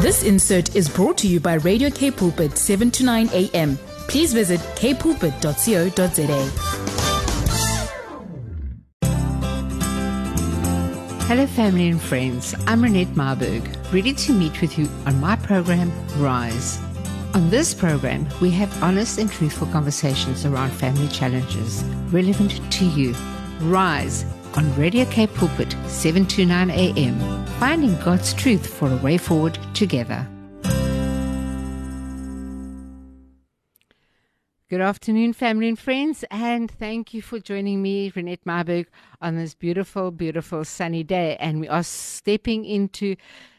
This insert is brought to you by Radio Cape Pulpit 7 to 9 a.m. Please visit kpulpit.co.za. Hello, family and friends. I'm Renette Marburg, ready to meet with you on my program, Rise. On this program, we have honest and truthful conversations around family challenges relevant to you. Rise on Radio Cape Pulpit, 7 to 9 a.m. Finding God's truth for a way forward together. Good afternoon, family and friends, and thank you for joining me, Renette Marburg, on this beautiful, beautiful sunny day. And we are stepping into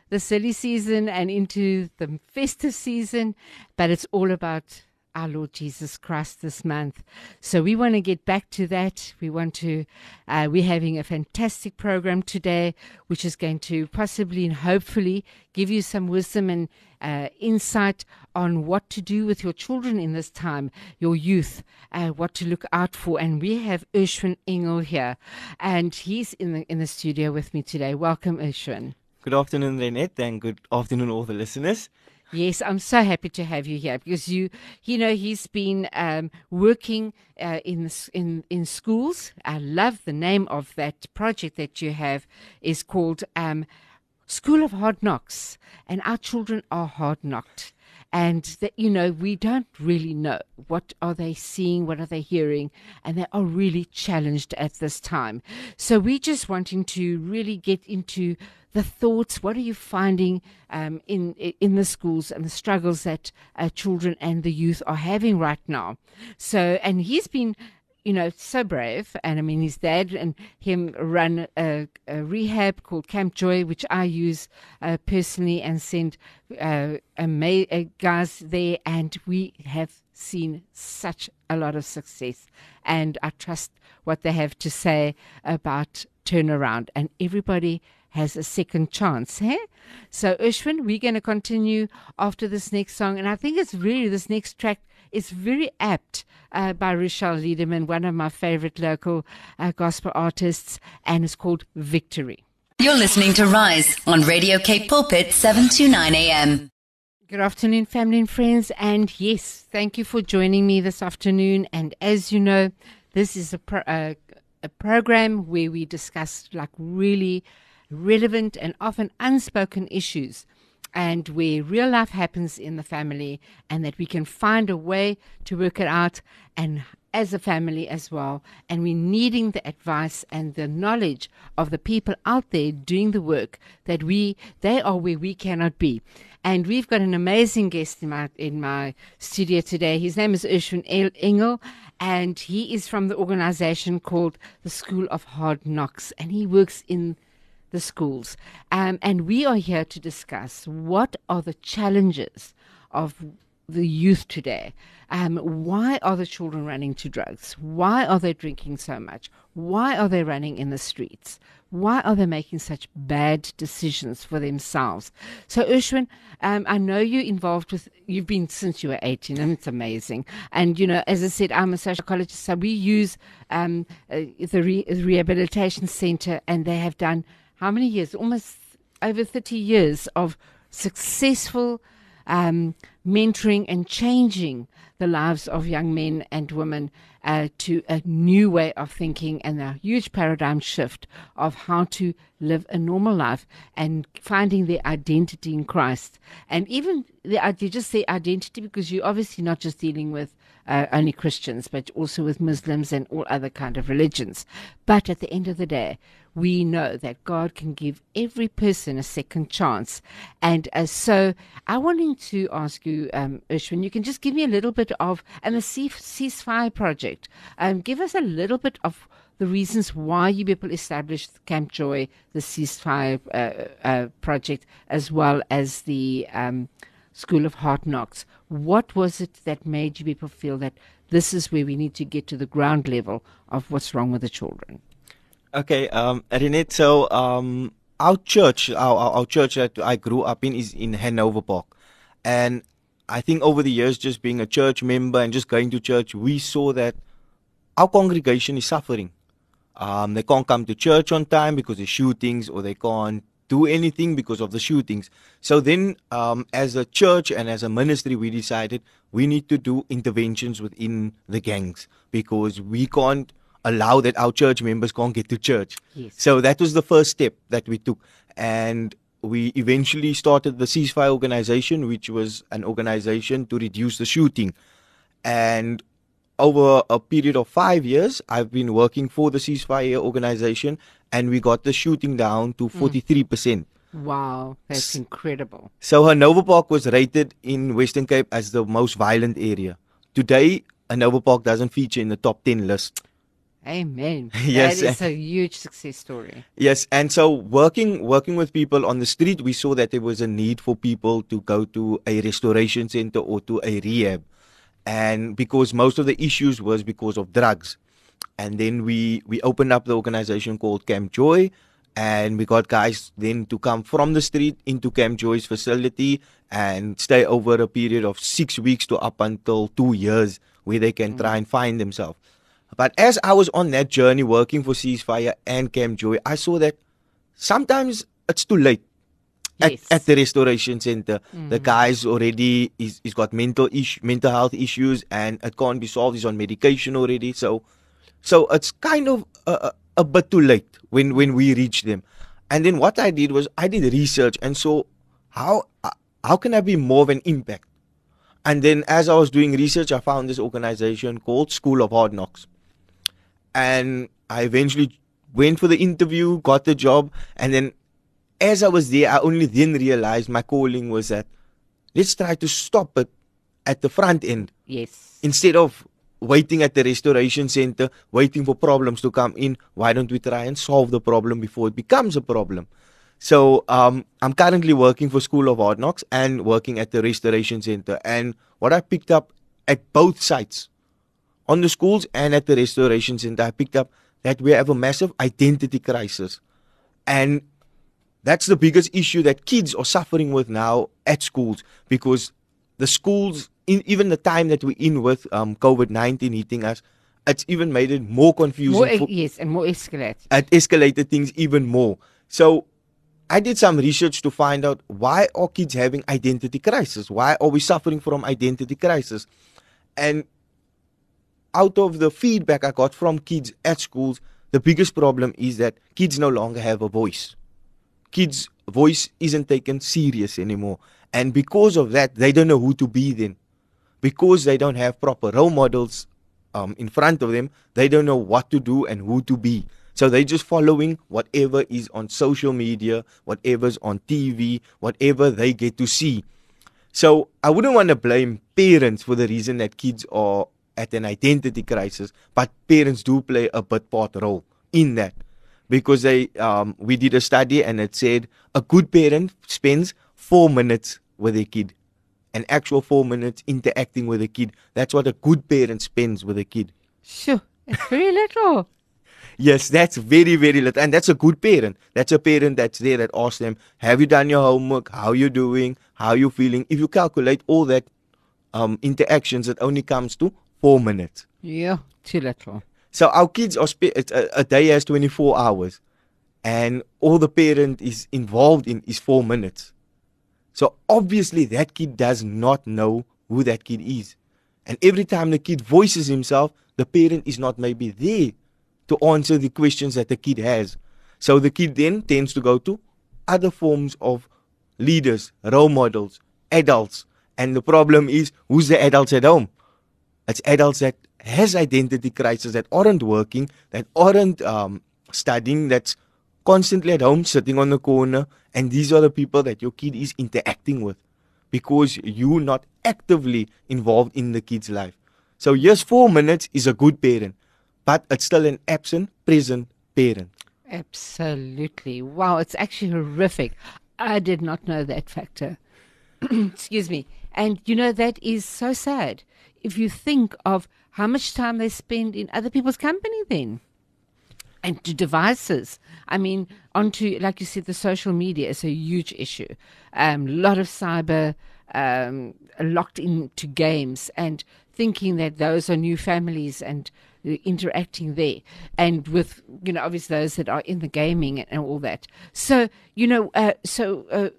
the silly season and into the festive season, but it's all about our Lord Jesus Christ this month. So we want to get back to that. We want to, uh, we're having a fantastic program today, which is going to possibly and hopefully give you some wisdom and uh, insight on what to do with your children in this time, your youth, uh, what to look out for. And we have Urshwin Engel here, and he's in the in the studio with me today. Welcome, Urshwin. Good afternoon, Renette, and good afternoon, all the listeners. Yes, I'm so happy to have you here because you, you know, he's been um, working uh, in in in schools. I love the name of that project that you have is called um, School of Hard Knocks, and our children are hard knocked. And that you know we don't really know what are they seeing what are they hearing. And they are really challenged at this time. So we're just wanting to really get into the thoughts what are you finding um, in in the schools and the struggles that uh, children and the youth are having right now so and he's been you know, so brave. And I mean, his dad and him run a, a rehab called Camp Joy, which I use uh, personally and send uh, uh, guys there. And we have seen such a lot of success. And I trust what they have to say about turnaround. And everybody has a second chance. Hey? So, Urshwin, we're going to continue after this next song. And I think it's really this next track is very apt uh, by Rochelle Liederman, one of my favorite local uh, gospel artists, and it's called Victory. You're listening to Rise on Radio Cape Pulpit 729 AM. Good afternoon, family and friends. And yes, thank you for joining me this afternoon. And as you know, this is a, pro- uh, a program where we discuss like really relevant and often unspoken issues and where real life happens in the family and that we can find a way to work it out and as a family as well. And we're needing the advice and the knowledge of the people out there doing the work that we they are where we cannot be. And we've got an amazing guest in my in my studio today. His name is Urshwin Engel and he is from the organization called the School of Hard Knocks and he works in the schools. Um, and we are here to discuss what are the challenges of the youth today. Um, why are the children running to drugs? Why are they drinking so much? Why are they running in the streets? Why are they making such bad decisions for themselves? So, Urshwin, um, I know you're involved with, you've been since you were 18, and it's amazing. And, you know, as I said, I'm a social psychologist, so we use um, uh, the re- rehabilitation center, and they have done how many years? Almost over 30 years of successful um, mentoring and changing the lives of young men and women uh, to a new way of thinking and a huge paradigm shift of how to live a normal life and finding their identity in Christ. And even the, just say identity because you're obviously not just dealing with uh, only Christians, but also with Muslims and all other kind of religions. But at the end of the day, we know that God can give every person a second chance. And uh, so I wanted to ask you, um, Urshwin, you can just give me a little bit of, and the ceasefire project, um, give us a little bit of the reasons why you people established Camp Joy, the ceasefire uh, uh, project, as well as the um, School of Hard Knocks. What was it that made you people feel that this is where we need to get to the ground level of what's wrong with the children? Okay, um, Renette, so um, our church, our, our church that I grew up in is in Hanover Park. And I think over the years, just being a church member and just going to church, we saw that our congregation is suffering. Um, they can't come to church on time because of shootings, or they can't do anything because of the shootings. So then, um, as a church and as a ministry, we decided we need to do interventions within the gangs because we can't allow that our church members can't get to church. Yes. So that was the first step that we took. And we eventually started the Ceasefire Organization, which was an organization to reduce the shooting. And over a period of five years, I've been working for the Ceasefire Organization, and we got the shooting down to hmm. 43%. Wow, that's incredible. So Hanover Park was rated in Western Cape as the most violent area. Today, Hanover Park doesn't feature in the top 10 list. Amen. Yes, That is a huge success story. Yes, and so working working with people on the street, we saw that there was a need for people to go to a restoration center or to a rehab, and because most of the issues was because of drugs, and then we we opened up the organization called Camp Joy, and we got guys then to come from the street into Camp Joy's facility and stay over a period of six weeks to up until two years, where they can mm. try and find themselves. But as I was on that journey working for Ceasefire and Camp Joy, I saw that sometimes it's too late. At, Yes. at the restoration center, the mm. guy's already he's, he's got mental issue, mental health issues, and it can't be solved. He's on medication already, so so it's kind of a, a, a bit too late when when we reach them. And then what I did was I did research and saw how uh, how can I be more of an impact. And then as I was doing research, I found this organization called School of Hard Knocks and I eventually went for the interview, got the job, and then as I was there, I only then realized my calling was that let's try to stop it at the front end Yes. instead of waiting at the restoration center, waiting for problems to come in. Why don't we try and solve the problem before it becomes a problem? So um, I'm currently working for School of Hard Knocks and working at the restoration center. And what I picked up at both sites, on the schools and at the restoration center, I picked up that we have a massive identity crisis. And that's the biggest issue that kids are suffering with now at schools because the schools, in, even the time that we're in with um, COVID 19 hitting us, it's even made it more confusing. More, for, yes, and more escalate. it escalated things even more. So I did some research to find out why are kids having identity crisis? Why are we suffering from identity crisis? And out of the feedback I got from kids at schools, the biggest problem is that kids no longer have a voice. Kids' voice isn't taken serious anymore. And because of that, they don't know who to be then. Because they don't have proper role models um, in front of them, they don't know what to do and who to be. So they're just following whatever is on social media, whatever's on TV, whatever they get to see. So I wouldn't want to blame parents for the reason that kids are at an identity crisis, but parents do play a bit part role in that because they um, we did a study and it said a good parent spends four minutes with their kid, an actual four minutes interacting with a kid. That's what a good parent spends with a kid. Sure. It's very little. Yes, that's very, very little. And that's a good parent. That's a parent that's there that asks them, Have you done your homework? How are you doing? How are you feeling? If you calculate all that um, interactions, it only comes to four minutes. Yeah, too little. So our kids are spe- a, a day has 24 hours, and all the parent is involved in is four minutes. So obviously that kid does not know who that kid is, and every time the kid voices himself, the parent is not maybe there to answer the questions that the kid has. So the kid then tends to go to other forms of leaders, role models, adults, and the problem is who's the adults at home? It's adults that has identity crisis that aren't working, that aren't um, studying, that's constantly at home sitting on the corner, and these are the people that your kid is interacting with because you're not actively involved in the kid's life. So yes, four minutes is a good parent, but it's still an absent, present parent. Absolutely. Wow, it's actually horrific. I did not know that factor. Excuse me. And you know, that is so sad. If you think of how much time they spend in other people's company, then. And to devices. I mean, onto, like you said, the social media is a huge issue. A um, lot of cyber um, locked into games and thinking that those are new families and interacting there, and with you know obviously those that are in the gaming and, all that. So you know, uh, so uh,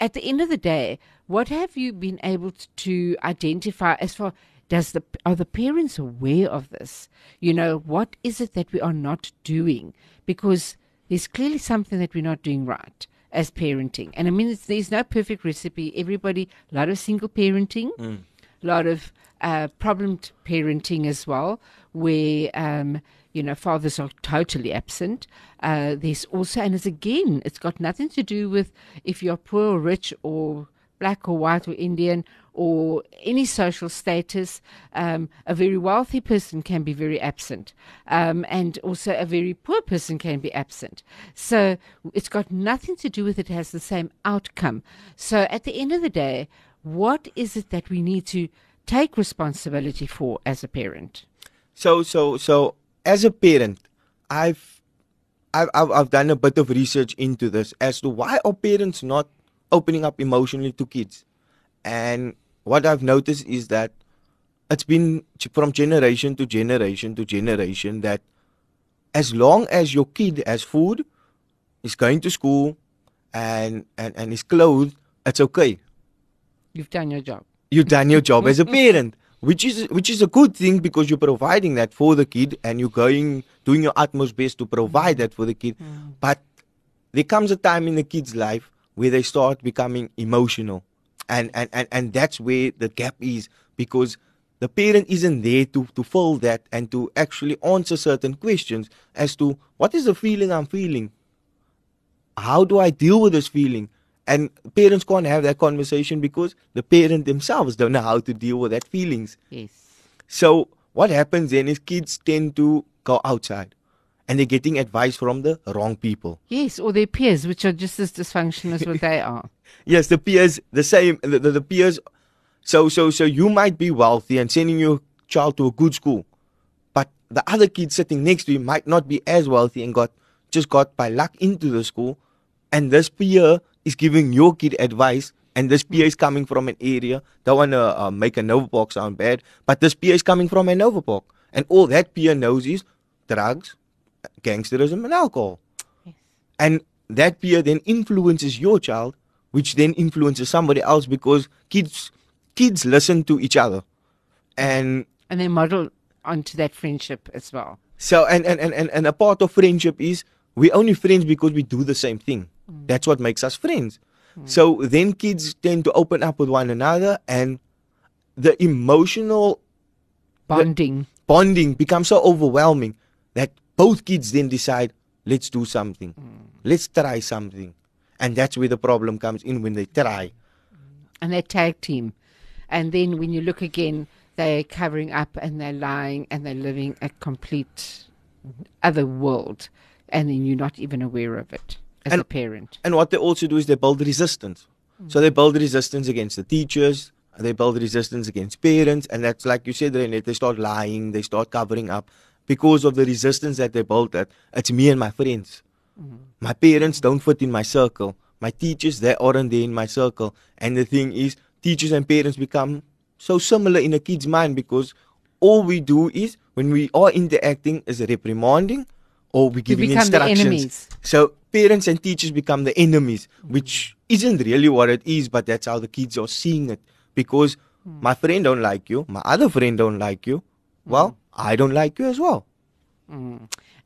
at the end of the day, what have you been able to, to identify as far does the are the parents aware of this? You know, what is it that we are not doing? Because there's clearly something that we're not doing right as parenting. And I mean, it's, there's no perfect recipe. Everybody, a lot of single parenting, a lot of uh, problemed parenting as well, where um, you know fathers are totally absent. Uh, there's also, and it's again, it's got nothing to do with if you're poor or rich or black or white or Indian or any social status. Um, a very wealthy person can be very absent, um, and also a very poor person can be absent. So it's got nothing to do with it has the same outcome. So at the end of the day, what is it that we need to take responsibility for as a parent? So so so as a parent, I've I've I've, done a bit of research into this as to why are parents not opening up emotionally to kids, and what I've noticed is that it's been from generation to generation to generation that as long as your kid has food, is going to school, and and and is clothed, it's okay. You've done your job. you've done your job as a parent which is which is a good thing because you're providing that for the kid and you're going doing your utmost best to provide that for the kid. Mm. But there comes a time in the kid's life where they start becoming emotional and and and, and that's where the gap is because the parent isn't there to, to fill that and to actually answer certain questions as to what is the feeling I'm feeling how do I deal with this feeling? And parents can't have that conversation because the parent themselves don't know how to deal with that feelings. Yes. So what happens then is kids tend to go outside and they're getting advice from the wrong people. Yes, or their peers, which are just as dysfunctional as what they are. Yes, the peers, the same, the, the, the peers. So, so, so you might be wealthy and sending your child to a good school, but the other kid sitting next to you might not be as wealthy and got just got by luck into the school, and this peer is giving your kid advice, and this peer is coming from an area. Don't want to uh, make Hanover Park sound bad, but this peer is coming from Hanover Park, and all that peer knows is drugs, gangsterism, and alcohol. And that peer then influences your child, which then influences somebody else because kids kids listen to each other. And And they model onto that friendship as well. so and and, and, and, and a part of friendship is we're only friends because we do the same thing. Mm. That's what makes us friends. Mm. So then kids tend to open up with one another and the emotional Bonding. bonding becomes so overwhelming both kids then decide, let's do something. Mm. Let's try something. And that's where the problem comes in when they try. and they tag team. And then when you look again, they're covering up and they're lying and they're living a complete other world. And then you're not even aware of it as And- a parent. And what they also do is they build resistance. So mm. they build resistance against the teachers, they build resistance against parents, and that's like you said, they start lying, they start covering up because of the resistance that they built that it's me and my friends. My parents don't fit in my circle. My teachers, they aren't there in my circle. And the thing is, teachers and parents become so similar in a kid's mind because all we do is when we are interacting is reprimanding or we giving instructions. So parents and teachers become the enemies, which isn't really what it is, but that's how the kids are seeing it. Because my friend don't like you, my other friend don't like you. Well, I don't like you as well.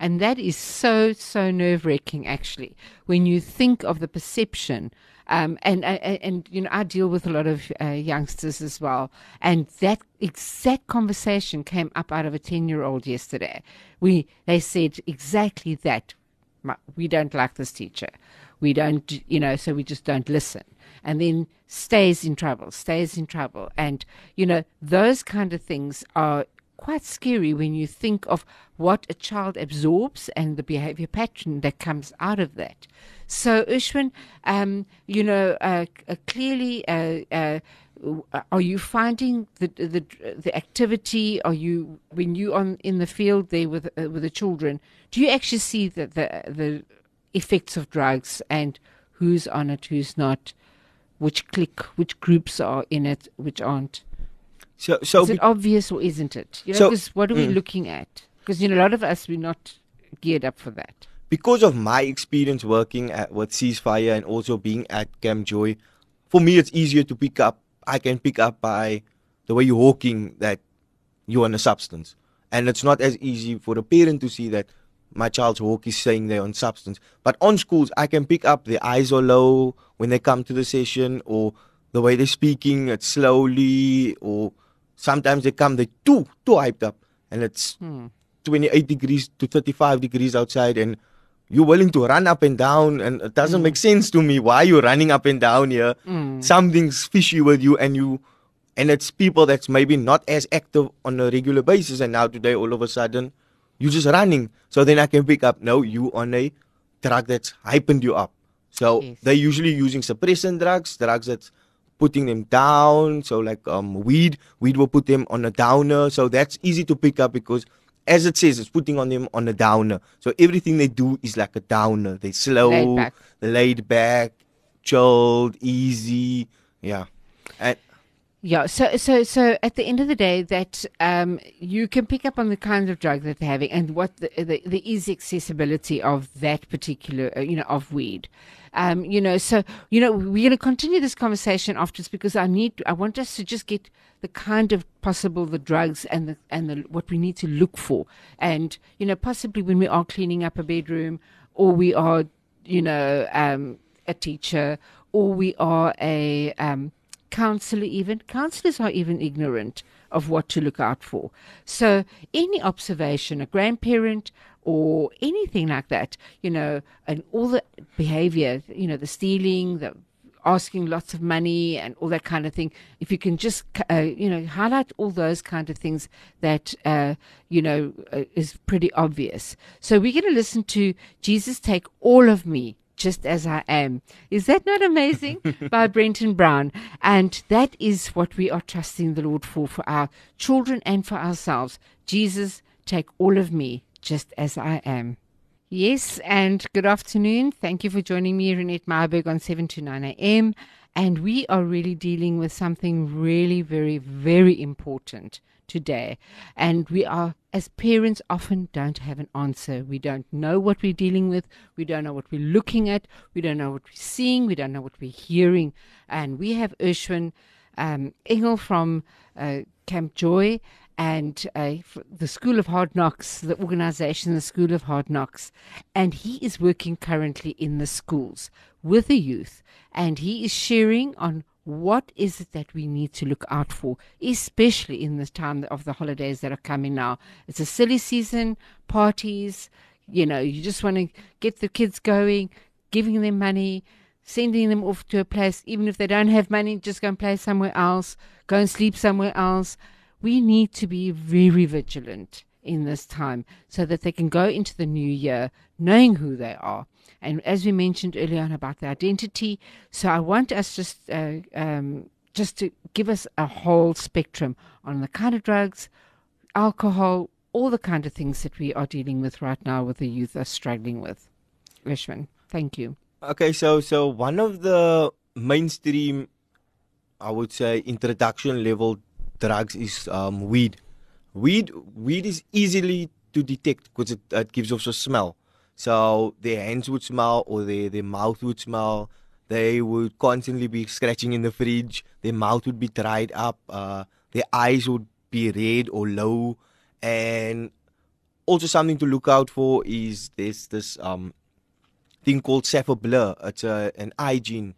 And that is so, so nerve wracking, actually, when you think of the perception. Um, and, and, and, you know, I deal with a lot of uh, youngsters as well. And that exact conversation came up out of a 10 year old yesterday. We, they said exactly that. We don't like this teacher. We don't, you know, so we just don't listen. And then stays in trouble, stays in trouble. And, you know, those kind of things are quite scary when you think of what a child absorbs and the behavior pattern that comes out of that. So, Urshwin, um, you know, uh, uh, clearly, uh, uh, are you finding the, the the activity? Are you when you on in the field there with uh, with the children? Do you actually see the the, the effects of drugs and who's on it, who's not, which clique, which groups are in it, which aren't? So, so Is it obvious or isn't it? You know, So- 'cause what are we mm. looking at? Because you know, a lot of us we're not geared up for that. because of my experience working at with ceasefire and also being at Camp Joy, for me it's easier to pick up. I can pick up by the way you're walking that you're on a substance, and it's not as easy for a parent to see that my child's walk is saying they're on substance. But on schools, I can pick up their eyes are low when they come to the session, or the way they're speaking, it's slowly, or sometimes they come they too too hyped up, and it's hmm. 28 degrees to 35 degrees outside and you're willing to run up and down and it doesn't hmm. make sense to me why you're running up and down here. Hmm. Something's fishy with you and you and it's people that's maybe not as active on a regular basis and now today all of a sudden you're just running. So then i can pick up no you on a drug that's hyping you up. So Yes. they're usually using suppressant drugs drugs that's putting them down. So like um weed weed will put them on a downer. So that's easy to pick up because as it says it's putting on them on a downer. So everything they do is like a downer. They slow Laid back. laid back chilled easy. Yeah. And Yeah, so so so at the end of the day, that um, you can pick up on the kinds of drug that they're having and what the, the, the easy accessibility of that particular, uh, you know, of weed. Um, you know, so you know we're going to continue this conversation afterwards because I need, I want us to just get the kind of possible the drugs and the and the what we need to look for, and you know, possibly when we are cleaning up a bedroom or we are, you know, um, a teacher or we are a um, counselor even counselors are even ignorant of what to look out for. So any observation a grandparent or anything like that you know and all the behavior you know the stealing the asking lots of money and all that kind of thing if you can just uh, you know highlight all those kind of things that uh, you know uh, is pretty obvious. So we're going to listen to jesus take all of me just as I am. Is that not amazing? By Brenton Brown. And that is what we are trusting the Lord for, for our children and for ourselves. Jesus, take all of me just as I am. Yes, and good afternoon. Thank you for joining me, Renette Meyerberg, on 7 to 9 a.m. And we are really dealing with something really, very, very important today. And we are, as parents, often don't have an answer. We don't know what we're dealing with. We don't know what we're looking at. We don't know what we're seeing. We don't know what we're hearing. And we have Urshwin um, Engel from uh, Camp Joy and uh, the School of Hard Knocks, the organization, the School of Hard Knocks. And he is working currently in the schools with the youth. And he is sharing on what is it that we need to look out for, especially in this time of the holidays that are coming now. It's a silly season, parties, you know, you just want to get the kids going, giving them money, sending them off to a place, even if they don't have money, just go and play somewhere else, go and sleep somewhere else. We need to be very vigilant in this time so that they can go into the new year knowing who they are. And as we mentioned earlier on about the identity, so I want us just uh, um, just to give us a whole spectrum on the kind of drugs, alcohol, all the kind of things that we are dealing with right now with the youth are struggling with. Rishman, thank you. Okay, so so one of the mainstream, I would say, introduction level drugs is um, weed. Weed weed is easily to detect because it, it gives off a smell. So their hands would smell or their, their mouth would smell. They would constantly be scratching in the fridge. Their mouth would be dried up. Uh, their eyes would be red or low. And also something to look out for is this this um, thing called Blur. It's a, an eye gene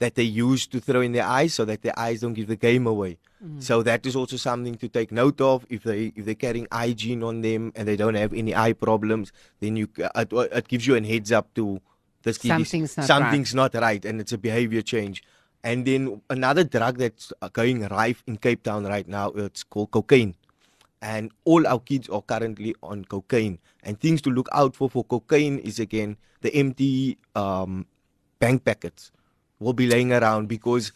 that they use to throw in their eyes so that their eyes don't give the game away. So that is also something to take note of. If they if they're carrying eye gene on them and they don't have any eye problems, then you it, it gives you a heads up to this kid is- Something's not something's not right, and it's a behavior change. And then another drug that's uh, going rife in Cape Town right now, it's called cocaine and all our kids are currently on cocaine. And things to look out for for cocaine is again the empty um, bank packets will be laying around because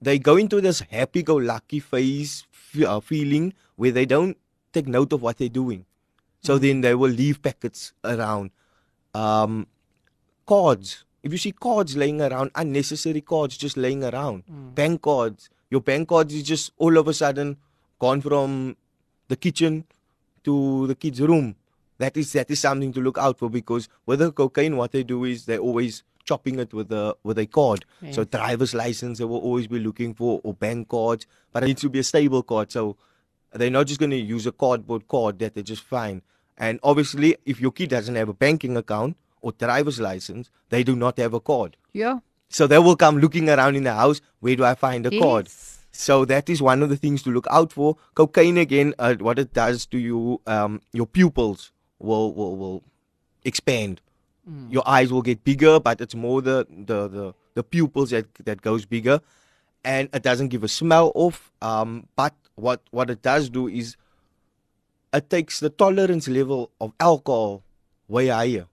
they go into this happy-go-lucky phase uh, feeling where they don't take note of what they're doing. So then they will leave packets around. Um, cards. If you see cards laying around, unnecessary cards just laying around, bank cards. Your bank cards is just all of a sudden gone from the kitchen to the kid's room. That is that is something to look out for because with the cocaine, what they do is they're always chopping it with a with a card. So driver's license they will always be looking for or bank cards, but it needs to be a stable card. So they're not just going to use a cardboard card that they just find. And obviously, if your kid doesn't have a banking account or driver's license, they do not have a card. Yeah. So they will come looking around in the house. Where do I find a card? So that is one of the things to look out for. Cocaine again, uh, what it does to you, um, your pupils will will, will expand. Your eyes will get bigger, but it's more the the the, the pupils that that goes bigger, and it doesn't give a smell off. Um, but what what it does do is it takes the tolerance level of alcohol way higher.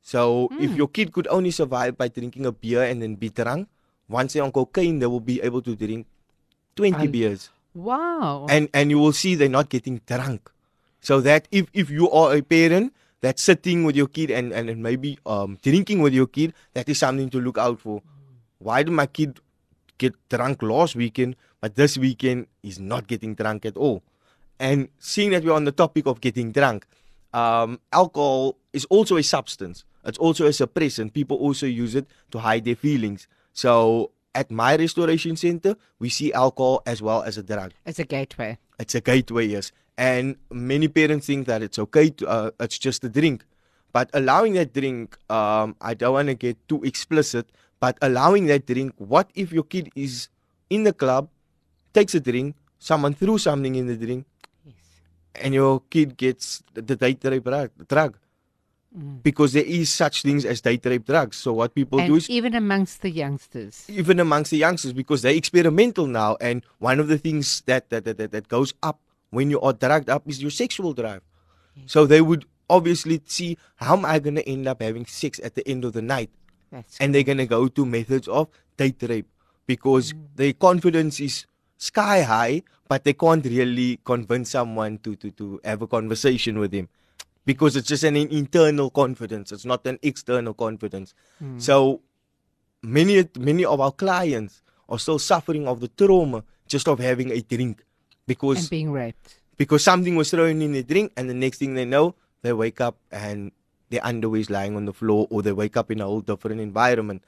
So if your kid could only survive by drinking a beer and then be drunk, once they're on cocaine, they will be able to drink 20 Al- beers. Wow. And and you will see they're not getting drunk. So that if, if you are a parent that's sitting with your kid and, and, and maybe um, drinking with your kid, that is something to look out for. Why did my kid get drunk last weekend, but this weekend he's not getting drunk at all? And seeing that we're on the topic of getting drunk, um, alcohol is also a substance. It's also a suppressant. People also use it to hide their feelings. So at my restoration center, we see alcohol as well as a drug. As a gateway. It's a gateway, yes. And many parents think that it's okay, to, uh, it's just a drink. But allowing that drink, um, I don't want to get too explicit, but allowing that drink, what if your kid is in the club, takes a drink, someone threw something in the drink, Yes. and your kid gets the date rape drug, drug. Because there is such things as date rape drugs. So what people do is even amongst the youngsters. even amongst the youngsters because they're experimental now and one of the things that that, that, that, that goes up when you are drugged up is your sexual drive. So they would obviously see how am i going to end up having sex at the end of the night? That's and they're going to go to methods of date rape because mm. their confidence is sky high but they can't really convince someone to, to, to have a conversation with him because it's just an internal confidence. It's not an external confidence. Mm. So many many of our clients are still suffering of the trauma just of having a drink because and being raped. because something was thrown in the drink and the next thing they know they wake up and their underwear is lying on the floor or they wake up in a whole different environment.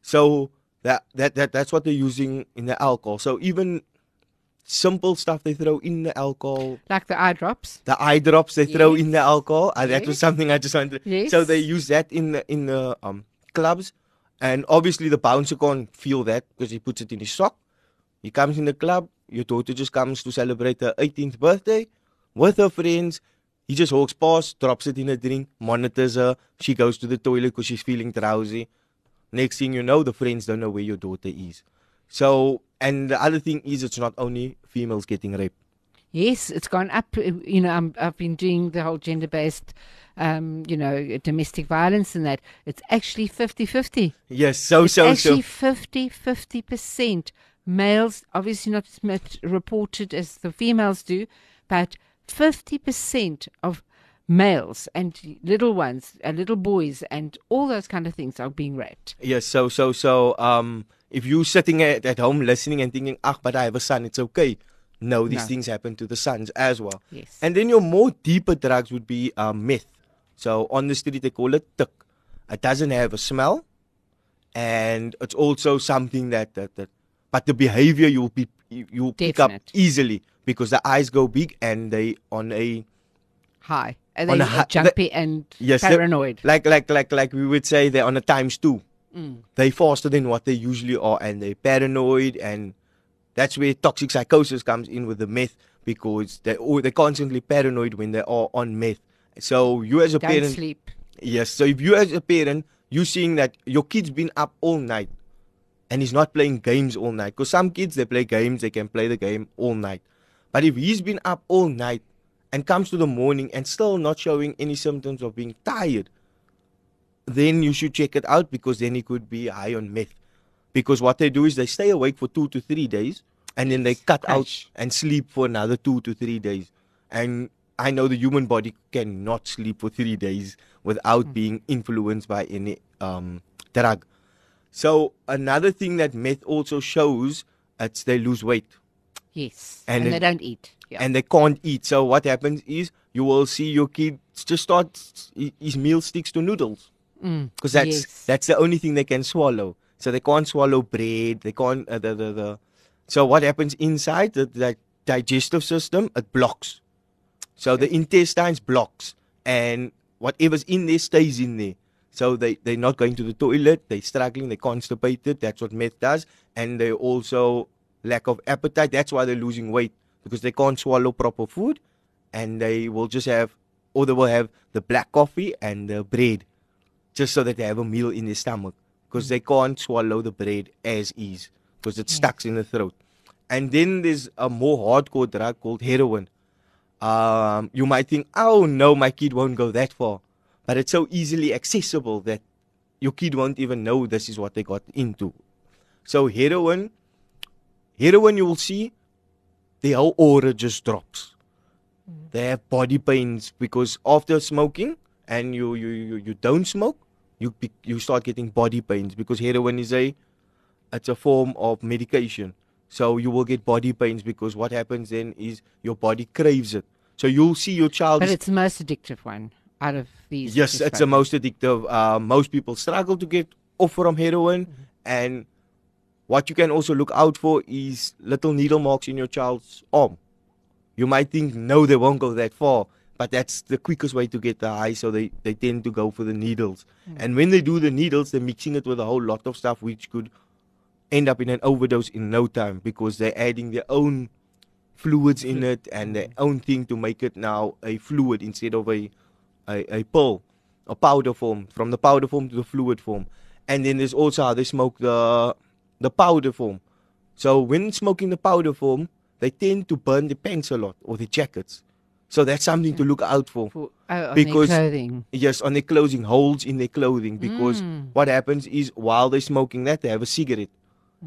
So that that, that that's what they're using in the alcohol. So even simple stuff they throw in the alcohol. Like the eye drops. the eye drops they throw in the alcohol. Uh, that was something i just wanted Yes. so they use that in the in the um clubs. And obviously the bouncer can't feel that because he puts it in his sock. He comes in the club your daughter just comes to celebrate her 18th birthday with her friends he just walks past drops it in a drink monitors her she goes to the toilet because she's feeling drowsy next thing you know the friends don't know where your daughter is so and the other thing is it's not only females getting raped Yes, it's gone up. uh, You know, I'm, I've been doing the whole gender based, um, you know, domestic violence and that. It's actually 50 50. yes so It's so so actually 50 50%. Males, obviously not as much reported as the females do, but 50% of males and little ones, uh, little boys, and all those kind of things are being raped. Yes, so so so um if you're sitting at, at home listening and thinking, ah, but I have a son, it's okay. No, these No. things happen to the sons as well. Yes. And then your more deeper drugs would be um, meth. So on the street they call it tik. It doesn't have a smell, and it's also something that that, that but the behavior you'll be you, you'll pick up Definite. easily because the eyes go big and they on a High. Are On they a hi- jumpy and yes they- paranoid? like like like like we would say they're on a times two. Mm. They faster than what they usually are, and they're paranoid, and that's where toxic psychosis comes in with the meth because they or they're constantly paranoid when they are on meth. So you as a Don't parent, sleep. yes. So if you as a parent, you seeing that your kid's been up all night, and he's not playing games all night, because some kids they play games, they can play the game all night, but if he's been up all night and comes to the morning and still not showing any symptoms of being tired, then you should check it out because then he could be high on meth. Because what they do is they stay awake for two to three days and then they cut out and sleep for another two to three days. And I know the human body cannot sleep for three days without being influenced by any um, drug. So another thing that meth also shows, it's they lose weight. Yes. And And, it- they don't eat. Yeah. and they can't eat. So what happens is you will see your kid just start his meal sticks to noodles because that's yes. that's the only thing they can swallow. So they can't swallow bread. They can't uh, the, the the. So what happens inside the, the digestive system? It blocks. So the intestines blocks, and whatever's in there stays in there. So they they're not going to the toilet. They're struggling. They're constipated. That's what meth does, and they also lack of appetite. That's why they're losing weight because they can't swallow proper food, and they will just have, or they will have the black coffee and the bread, just so that they have a meal in their stomach because they can't swallow the bread as is because it's stuck in the throat. And then there's a more hardcore drug called heroin. Um, you might think, oh no, my kid won't go that far, but it's so easily accessible that your kid won't even know this is what they got into. So heroin, heroin, you will see, the whole aura just drops. Mm. They have body pains because after smoking and you you you, you don't smoke, you you start getting body pains because heroin is a it's a form of medication. So you will get body pains because what happens then is your body craves it. So you'll see your child. but it's the most addictive one out of these. yes, it's the most addictive. Uh, most people struggle to get off from heroin, mm-hmm. and what you can also look out for is little needle marks in your child's arm. You might think no, they won't go that far, but that's the quickest way to get the high. So they they tend to go for the needles, mm. and when they do the needles, they're mixing it with a whole lot of stuff which could end up in an overdose in no time because they're adding their own fluids in it and their mm. own thing to make it now a fluid instead of a a, a pill, a powder form, from the powder form to the fluid form. And then there's also how they smoke the the powder form. So when smoking the powder form, they tend to burn the pants a lot or the jackets. So that's something to look out for. For, oh, on Because- their clothing. Yes, on their clothing, holes in their clothing. Because Mm. what happens is while they're smoking that, they have a cigarette.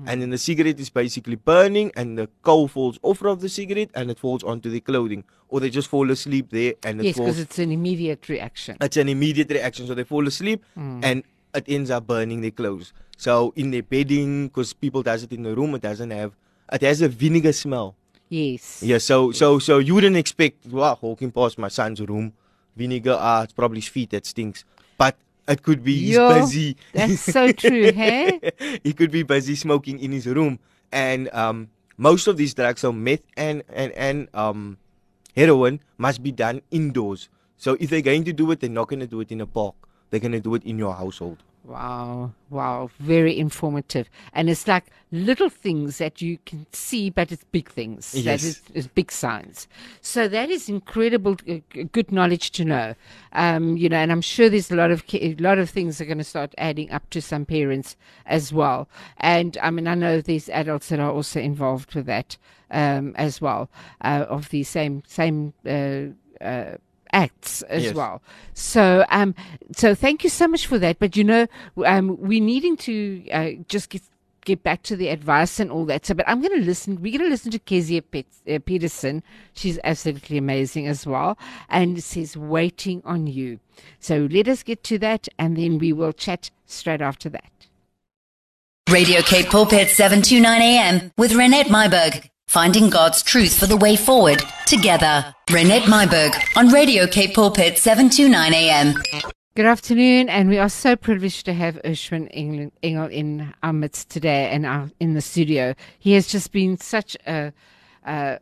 And then the cigarette is basically burning, and the coal falls off of the cigarette and it falls onto the clothing. Or they just fall asleep there and it Yes, falls because it's an immediate reaction. it's an immediate reaction. So they fall asleep Hmm. and it ends up burning their clothes. So in their bedding, because people does it in the room, it doesn't have, it has a vinegar smell. Yes. Yeah. So so so you wouldn't expect, wow, walking past my son's room, vinegar. Ah, it's probably his feet that stinks. But it could be he's Yo, busy. That's so true, hey? he could be busy smoking in his room. And um, most of these drugs, so meth and and and um, heroin, must be done indoors. So if they're going to do it, they're not going to do it in a park. They're going to do it in your household. Wow, wow, very informative. And it's like little things that you can see, but it's big things. That Yes. is, is big signs. So that is incredible, uh, good knowledge to know. Um, you know, and I'm sure there's a lot of a lot of things are going to start adding up to some parents as well. And I mean, I know there's adults that are also involved with that um, as well, uh, of the same same. Uh, uh, acts as Yes. well. So, um, so thank you so much for that. But you know, um, we're needing to uh, just get get back to the advice and all that. So, but I'm going to listen. We're going to listen to Kezia Pet, uh, Peterson. She's absolutely amazing as well, and it says "Waiting on You." So let us get to that, and then we will chat straight after that. Radio Cape Pulpit 729 AM with Renette Myberg. Finding God's truth for the way forward together. Renette Myberg on Radio Cape Pulpit 729 AM. Good afternoon, and we are so privileged to have Urshwin Engel, in our midst today and in the studio. He has just been such a, a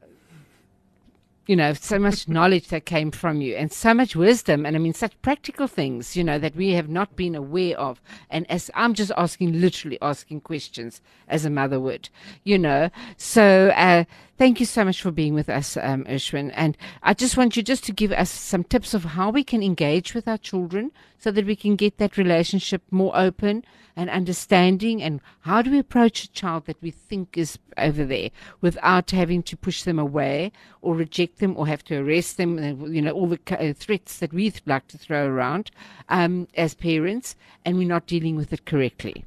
you know, so much knowledge that came from you and so much wisdom. And I mean, such practical things, you know, that we have not been aware of. And as I'm just asking, literally asking questions as a mother would, you know. So, uh, thank you so much for being with us, um, Urshwin. And I just want you just to give us some tips of how we can engage with our children so that we can get that relationship more open and understanding and how do we approach a child that we think is over there without having to push them away or reject them or have to arrest them uh, you know all the uh, threats that we like to throw around um, as parents and we're not dealing with it correctly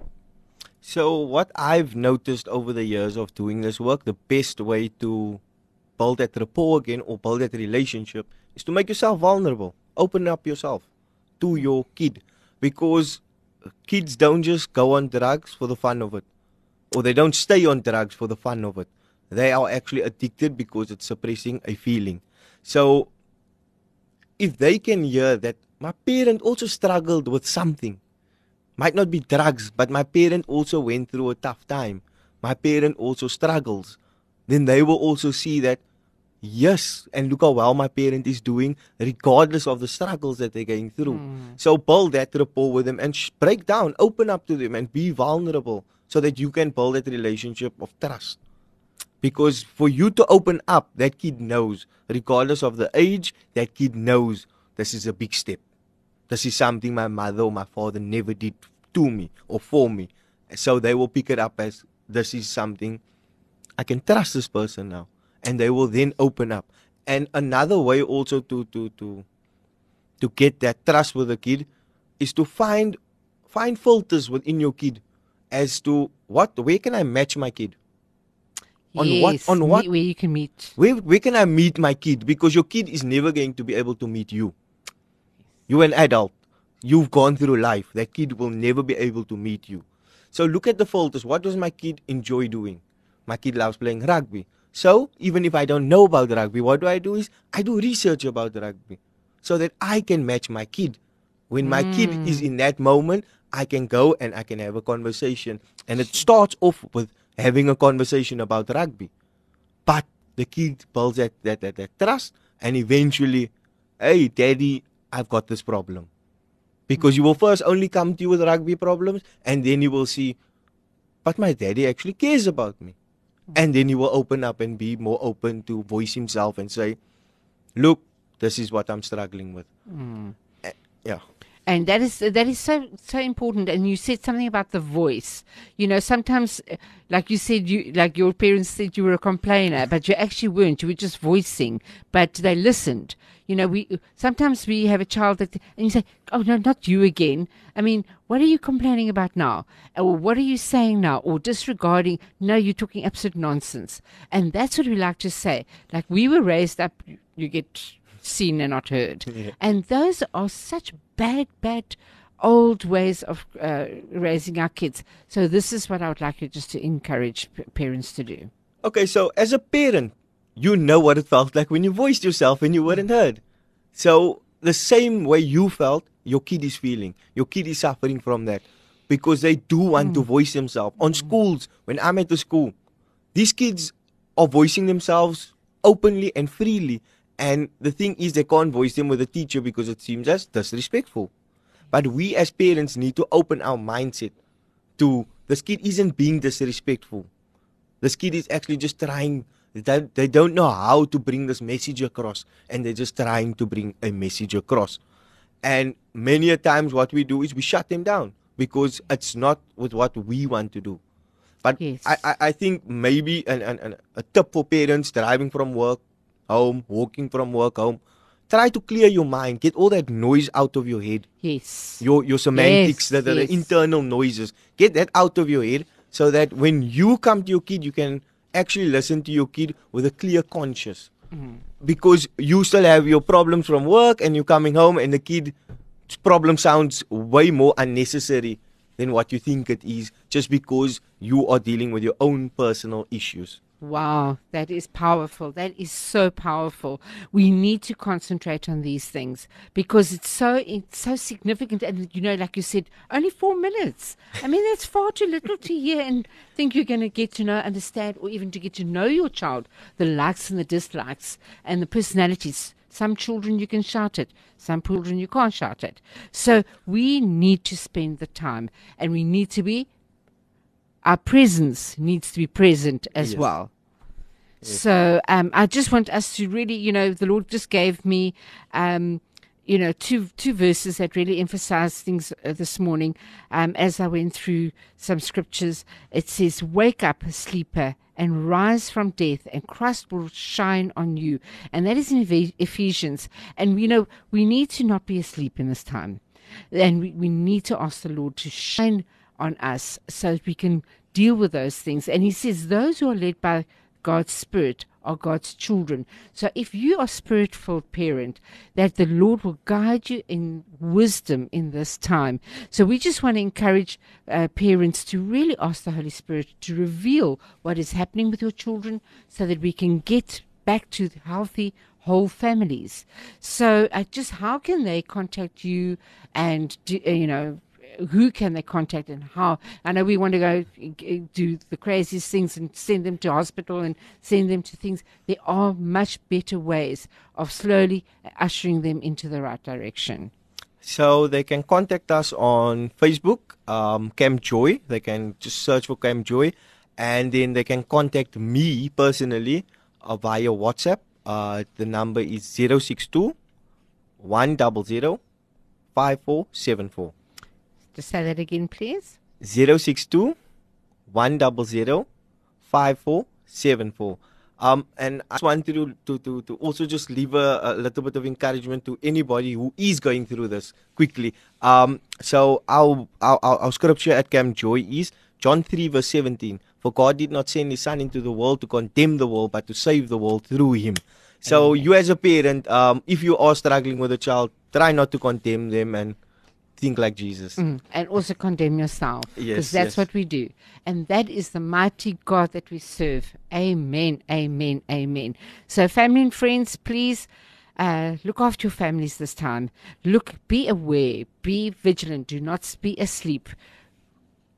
So what I've noticed over the years of doing this work, the best way to build that rapport again or build that relationship is to make yourself vulnerable. Open up yourself to your kid because kids don't just go on drugs for the fun of it or they don't stay on drugs for the fun of it. they are actually addicted because it's suppressing a feeling. So if they can hear that my parent also struggled with something, might not be drugs, but my parent also went through a tough time. My parent also struggles. Then they will also see that, yes, and look how well my parent is doing, regardless of the struggles that they're going through. Hmm. So build that rapport with them and sh- break down, open up to them, and be vulnerable so that you can build that relationship of trust. Because for you to open up, that kid knows, regardless of the age, that kid knows this is a big step. This is something my mother or my father never did to me or for me. So they will pick it up as this is something I can trust this person now. And they will then open up. And another way also to to to to get that trust with a kid is to find find filters within your kid as to what where can I match my kid? On what- yes, on what- where you can meet. Where where can I meet my kid? Because your kid is never going to be able to meet you. You're an adult. You've gone through life. That kid will never be able to meet you. So look at the filters. What does my kid enjoy doing? My kid loves playing rugby. So even if I don't know about rugby, what do I do is I do research about rugby so that I can match my kid. When my kid hmm. is in that moment, I can go and I can have a conversation. And it starts off with having a conversation about rugby. But the kid builds that, that, that, that trust and eventually, hey, daddy, I've got this problem. Because you will first only come to you with rugby problems and then you will see, but my daddy actually cares about me. And then he will open up and be more open to voice himself and say, look, this is what I'm struggling with. Eh, Yeah. And that is that is so so important. And you said something about the voice. You know sometimes like you said you like your parents said you were a complainer but you actually weren't. You were just voicing but they listened. You know we sometimes we have a child that and you say oh no not you again. I mean what are you complaining about now? Or what are you saying now? Or disregarding no you're talking absolute nonsense. And that's what we like to say. Like we were raised up you get seen and not heard. And those are such bad, bad old ways of uh, raising our kids. So this is what I would like you just to encourage p- parents to do. Okay, so as a parent, you know what it felt like when you voiced yourself and you weren't heard. So the same way you felt, your kid is feeling. Your kid is suffering from that because they do want to voice themselves. On schools, when I'm at the school, these kids are voicing themselves openly and freely. And the thing is, they can't voice them with a teacher because it seems as disrespectful. But we as parents need to open our mindset to this kid isn't being disrespectful. This kid is actually just trying. They, they don't know how to bring this message across, and they're just trying to bring a message across. And many a times, what we do is we shut them down because it's not with what we want to do. But Yes. I, I, I think maybe an, an, an, a tip for parents driving from work home, walking from work home, try to clear your mind, get all that noise out of your head Yes. your your semantics, Yes, the, the, yes. internal noises. Get that out of your head so that when you come to your kid, you can actually listen to your kid with a clear conscience. Mm-hmm. Because you still have your problems from work and you're coming home and the kid's problem sounds way more unnecessary than what you think it is just because you are dealing with your own personal issues. Wow, that is powerful. That is so powerful. We need to concentrate on these things because it's so it's so significant. And you know, like you said, only four minutes. I mean, that's far too little to hear and think you're going to get to know, understand, or even to get to know your child, the likes and the dislikes, and the personalities. Some children you can shout at, some children you can't shout at. So we need to spend the time, and we need to be our presence needs to be present as Yes. well. So um, I just want us to really, you know, the Lord just gave me, um, you know, two two verses that really emphasize things uh, this morning. Um, as I went through some scriptures, it says, "Wake up, sleeper." And rise from death, and Christ will shine on you. And that is in Ephesians. And you know, we need to not be asleep in this time. And we, we need to ask the Lord to shine on us so that we can deal with those things. And he says, Those who are led by God's Spirit are God's children. So if you are spirit filled parent, that the Lord will guide you in wisdom in this time. So we just want to encourage uh, parents to really ask the Holy Spirit to reveal what is happening with your children so that we can get back to healthy whole families. So, uh, just how can they contact you and do, uh, you know who can they contact and how? I know we want to go do the craziest things and send them to hospital and send them to things. There are much better ways of slowly ushering them into the right direction. So they can contact us on Facebook, um, Camp Joy. They can just search for Camp Joy, and then they can contact me personally uh, via WhatsApp. Uh, the number is 062 100 5474. Just say that again, please. 062 100 5474. Um, and I just wanted to, to, to, to also just leave a, a, little bit of encouragement to anybody who is going through this quickly. Um, so our, our, our scripture at Camp Joy is John 3 verse 17. For God did not send his son into the world to condemn the world, but to save the world through him. So you as a parent, um, if you are struggling with a child, try not to condemn them and think like Jesus. Mm, and also condemn yourself. Because Yes, that's yes. what we do. And that is the mighty God that we serve. Amen, amen, amen. So, family and friends, please uh, look after your families this time. Look, be aware, be vigilant, do not be asleep.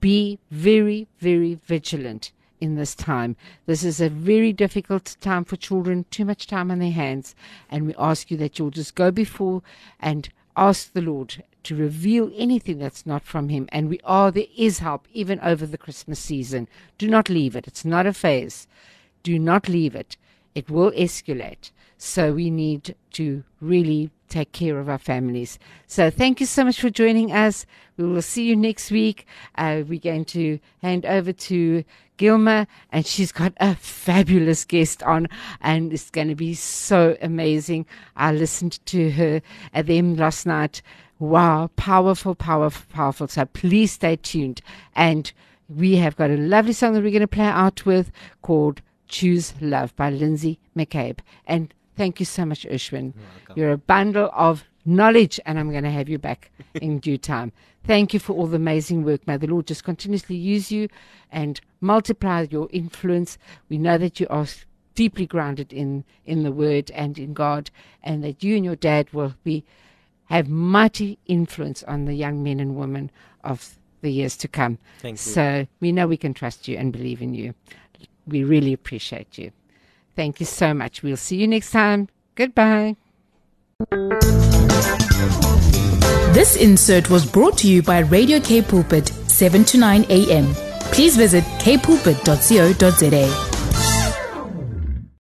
Be very, very vigilant in this time. This is a very difficult time for children, too much time on their hands. And we ask you that you'll just go before and ask the Lord to reveal anything that's not from Him. And we are, there is help even over the Christmas season. Do not leave it. It's not a phase. Do not leave it. It will escalate. So we need to really take care of our families. So thank you so much for joining us. We will see you next week. Uh, we're going to hand over to Gilma, and she's got a fabulous guest on, and it's going to be so amazing. I listened to her at them last night. Wow, powerful, powerful, powerful. So please stay tuned. And we have got a lovely song that we're going to play out with called Choose Love by Lindsay McCabe. And thank you so much, Urshwin. You're a bundle of knowledge, and I'm going to have you back in due time. Thank you for all the amazing work. May the Lord just continuously use you and multiply your influence. We know that you are deeply grounded in, in the Word and in God, and that you and your dad will be have mighty influence on the young men and women of the years to come. Thank you. So we know we can trust you and believe in you. We really appreciate you. Thank you so much. We'll see you next time. Goodbye. This insert was brought to you by Radio Cape Pulpit, 7 to 9 a.m. Please visit capepulpit.co.za.